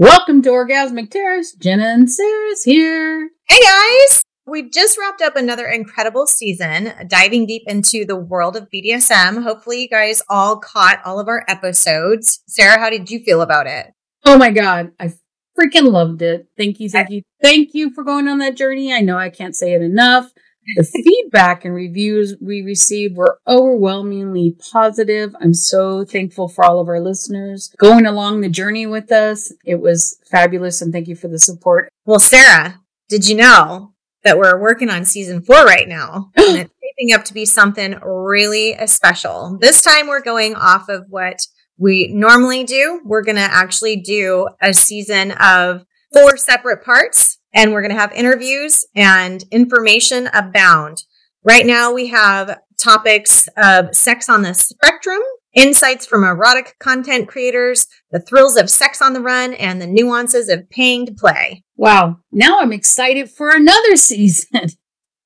Welcome to Orgasmic Terrorist. Jenna and Sarah's here. Hey guys! We've just wrapped up another incredible season, diving deep into the world of BDSM. Hopefully, you guys all caught all of our episodes. Sarah, how did you feel about it? Oh my God. I freaking loved it. Thank you. Thank you. Thank you for going on that journey. I know I can't say it enough. The feedback and reviews we received were overwhelmingly positive. I'm so thankful for all of our listeners going along the journey with us. It was fabulous and thank you for the support. Well, Sarah, did you know that we're working on season four right now? and it's shaping up to be something really special. This time we're going off of what we normally do. We're going to actually do a season of four separate parts and we're going to have interviews and information abound. Right now, we have topics of sex on the spectrum, insights from erotic content creators, the thrills of sex on the run, and the nuances of paying to play. Wow. Now I'm excited for another season.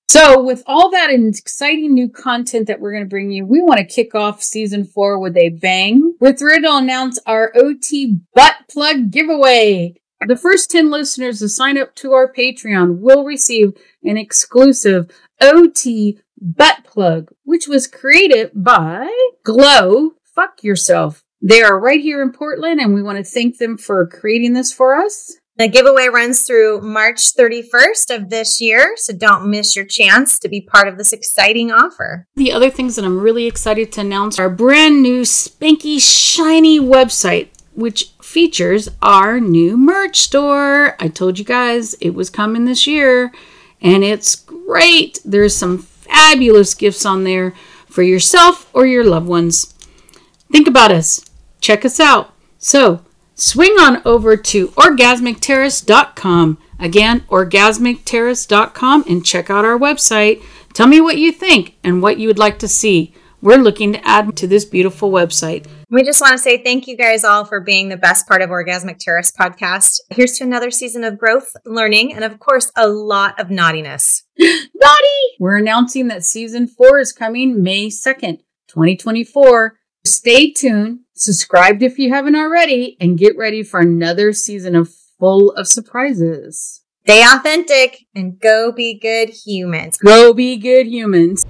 So, with all that exciting new content that we're going to bring you, we want to kick off season four with a bang. We're thrilled to announce our OT butt plug giveaway. The first 10 listeners to sign up to our Patreon will receive an exclusive OT butt plug, which was created by Glow Fuck Yourself. They are right here in Portland, and we want to thank them for creating this for us. The giveaway runs through March 31st of this year, so don't miss your chance to be part of this exciting offer. The other things that I'm really excited to announce are brand new spanky shiny website which features our new merch store. I told you guys it was coming this year and it's great. There's some fabulous gifts on there for yourself or your loved ones. Think about us. Check us out. So, swing on over to orgasmicterrorist.com. Again, orgasmicterrorist.com and check out our website. Tell me what you think and what you would like to see. We're looking to add to this beautiful website. We just want to say thank you guys all for being the best part of Orgasmic Terrorist podcast. Here's to another season of growth, learning, and of course, a lot of naughtiness. Naughty! We're announcing that season four is coming May 2nd, 2024. Stay tuned, subscribe if you haven't already, and get ready for another season of full of surprises. Stay authentic and go be good humans. Go be good humans.